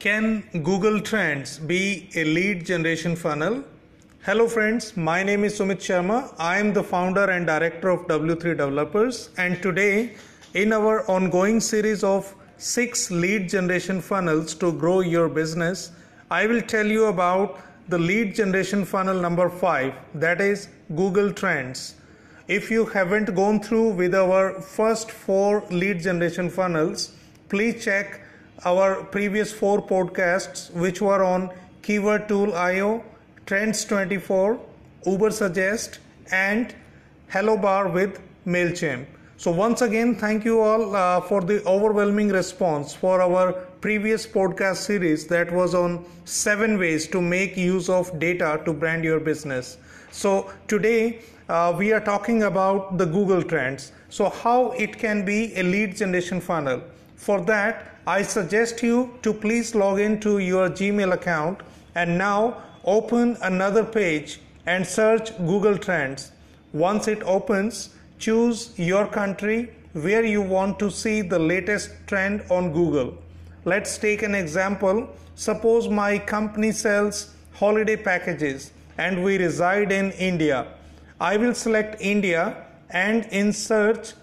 Can Google Trends be a lead generation funnel? Hello, friends. My name is Sumit Sharma. I am the founder and director of W3 Developers. And today, in our ongoing series of six lead generation funnels to grow your business, I will tell you about the lead generation funnel number five that is Google Trends. If you haven't gone through with our first four lead generation funnels, please check our previous four podcasts, which were on Keyword Tool IO, Trends 24, Ubersuggest, and Hello Bar with MailChimp. So, once again, thank you all uh, for the overwhelming response for our previous podcast series that was on seven ways to make use of data to brand your business. So, today uh, we are talking about the Google Trends. So, how it can be a lead generation funnel. For that, I suggest you to please log into your Gmail account and now open another page and search Google Trends. Once it opens, choose your country where you want to see the latest trend on Google. Let's take an example. Suppose my company sells holiday packages and we reside in India. I will select India and in search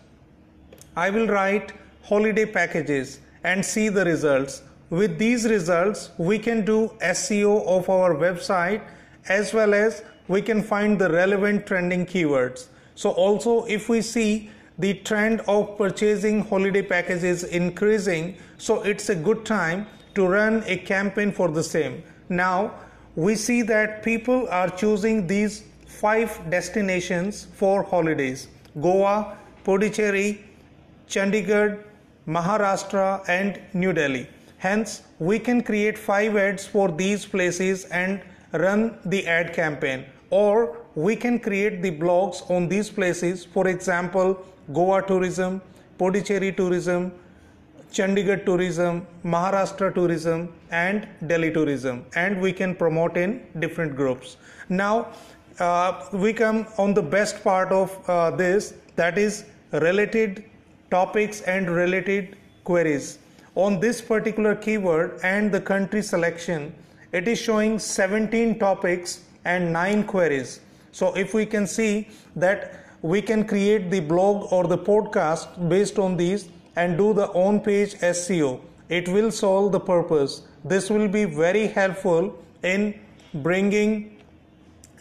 I will write holiday packages and see the results. With these results, we can do SEO of our website as well as we can find the relevant trending keywords. So, also, if we see the trend of purchasing holiday packages increasing, so it's a good time to run a campaign for the same. Now, we see that people are choosing these five destinations for holidays Goa, Pondicherry, Chandigarh, Maharashtra, and New Delhi. Hence, we can create five ads for these places and run the ad campaign, or we can create the blogs on these places. For example, Goa tourism, Pondicherry tourism, Chandigarh tourism, Maharashtra tourism, and Delhi tourism, and we can promote in different groups. Now, uh, we come on the best part of uh, this that is related topics and related queries. On this particular keyword and the country selection, it is showing 17 topics and 9 queries. So if we can see that we can create the blog or the podcast based on these and do the on page SEO, it will solve the purpose. This will be very helpful in bringing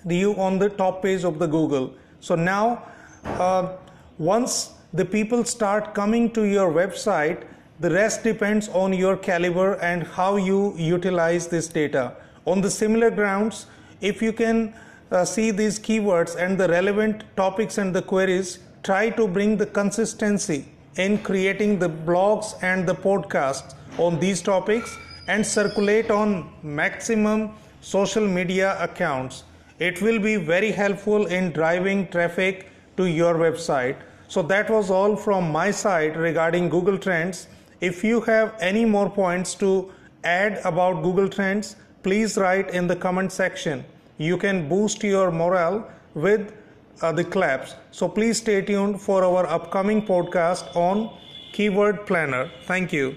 you on the top page of the Google. So now, uh, once the people start coming to your website, the rest depends on your caliber and how you utilize this data. On the similar grounds, if you can uh, see these keywords and the relevant topics and the queries, try to bring the consistency in creating the blogs and the podcasts on these topics and circulate on maximum social media accounts. It will be very helpful in driving traffic to your website. So that was all from my side regarding Google Trends. If you have any more points to add about Google Trends, please write in the comment section. You can boost your morale with uh, the claps. So please stay tuned for our upcoming podcast on Keyword Planner. Thank you.